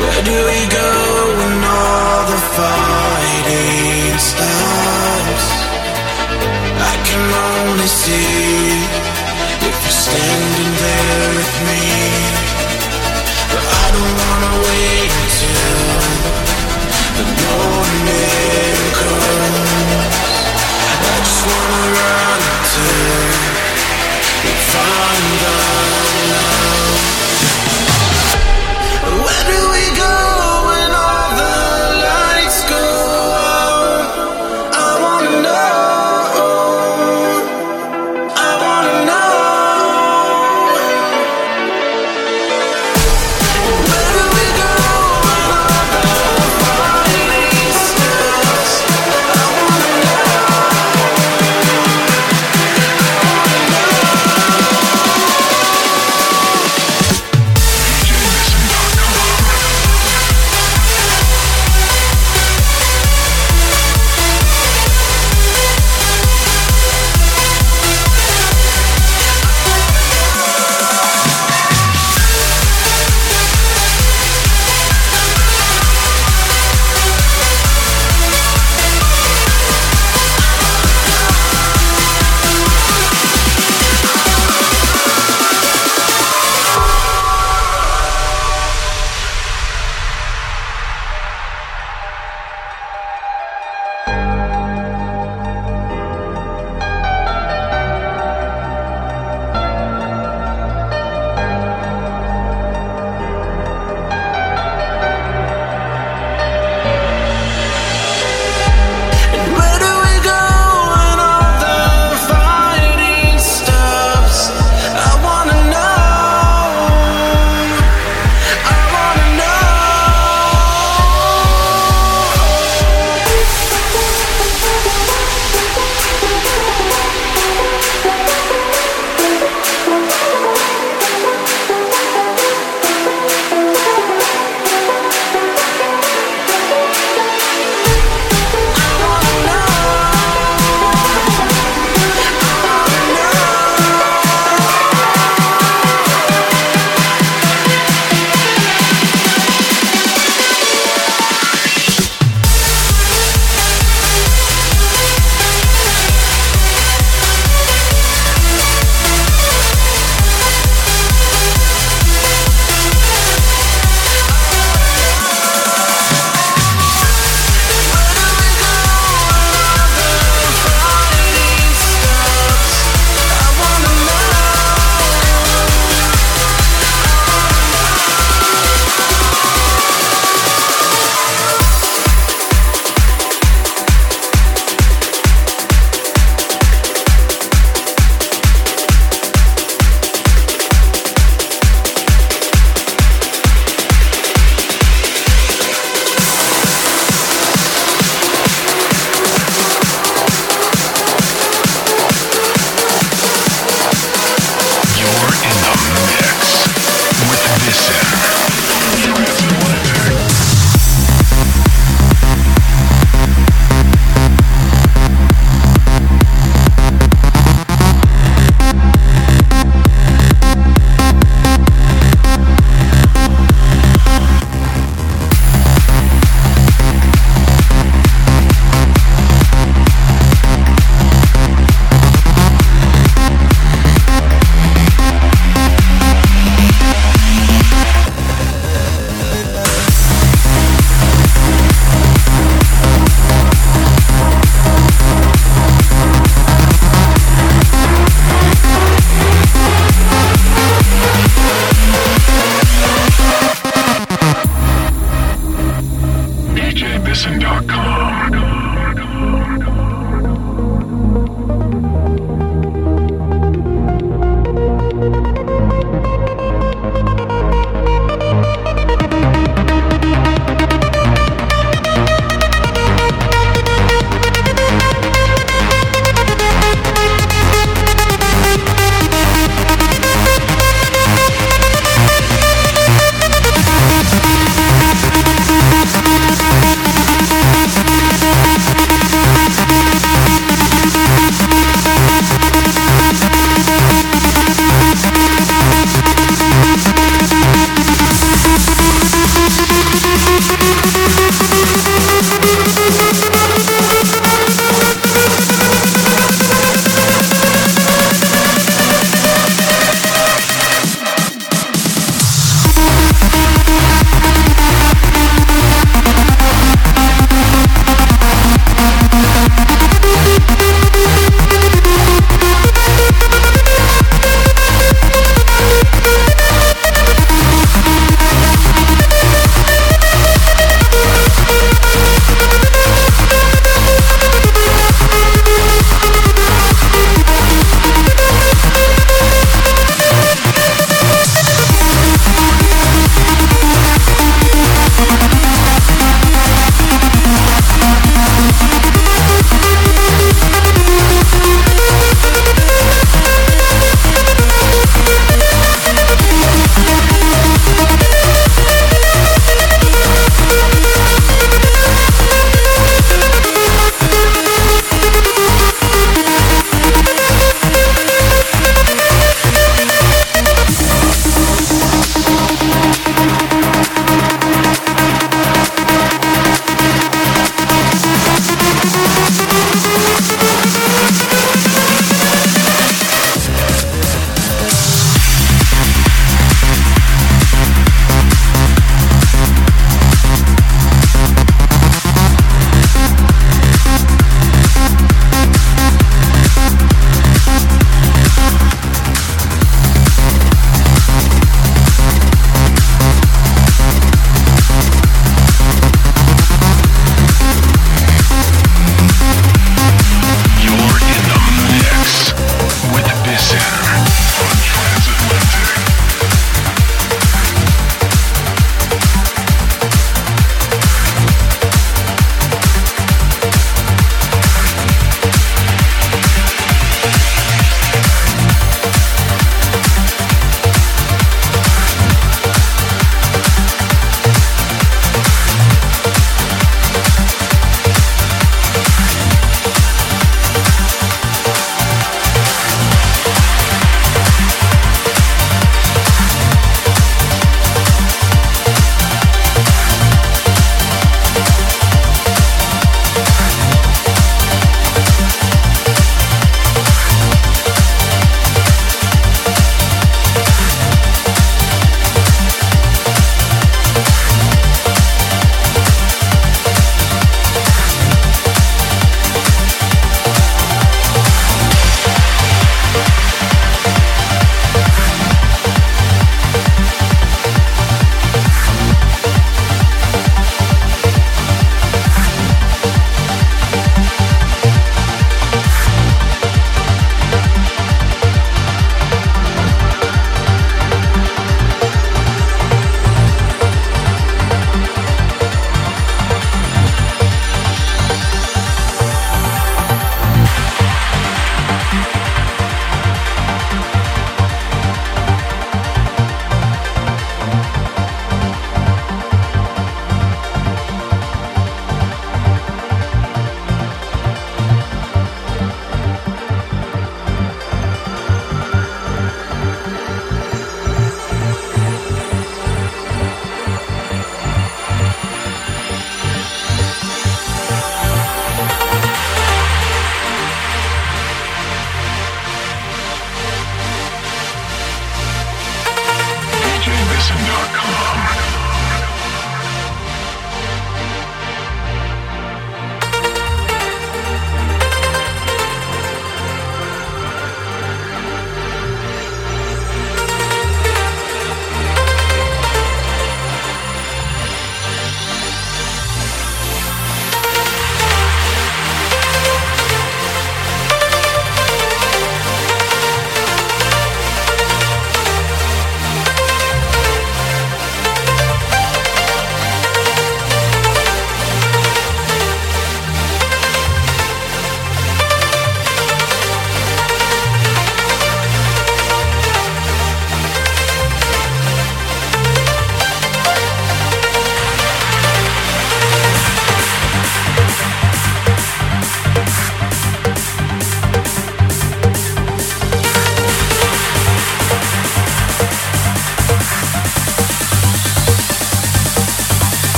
Where do we go when all the fighting stops? I can only see if you're standing there with me. But I don't wanna wait until the morning comes. I just wanna run until find out.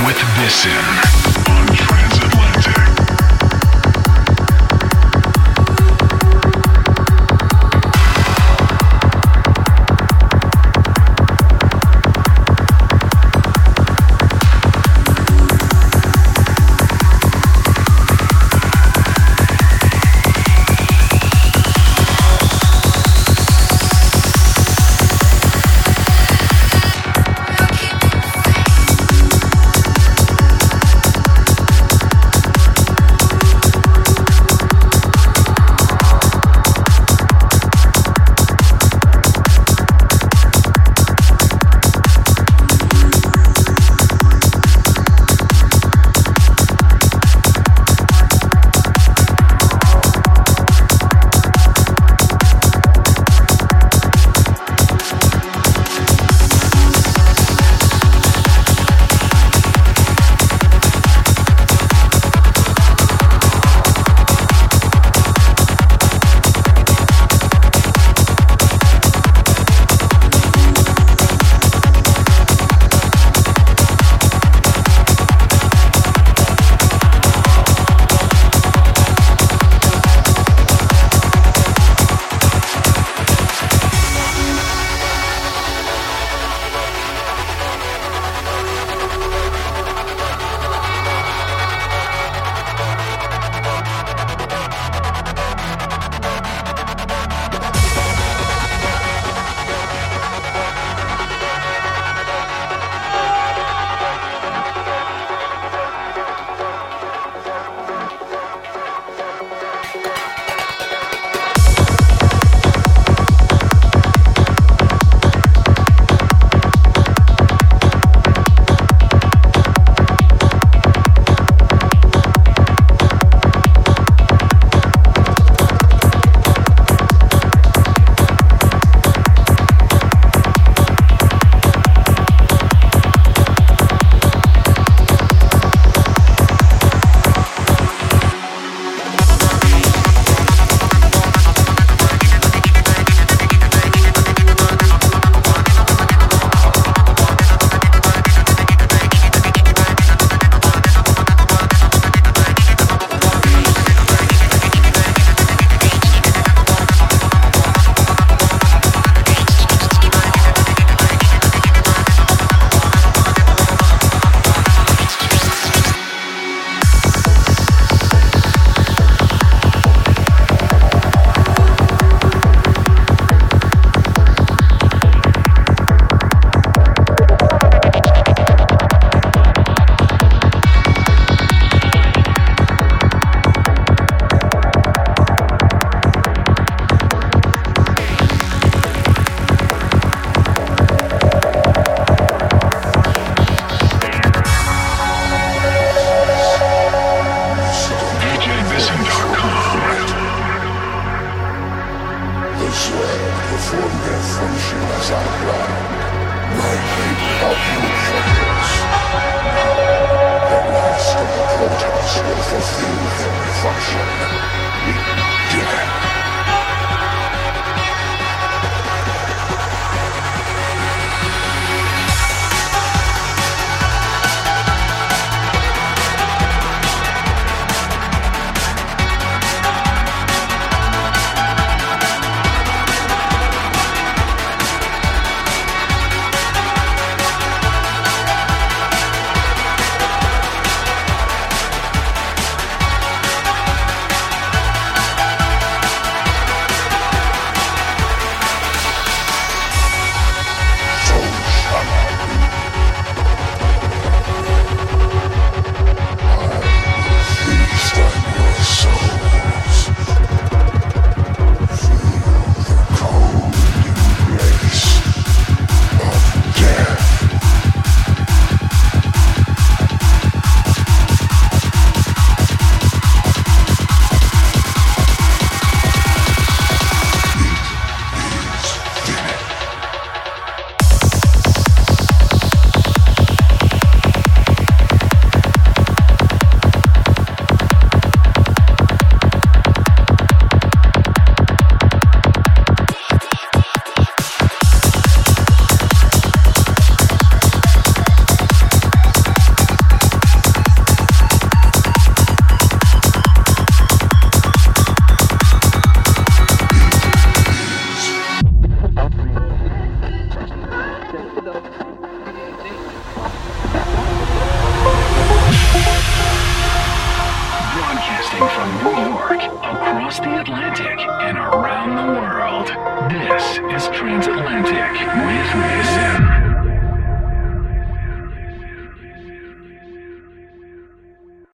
with this in.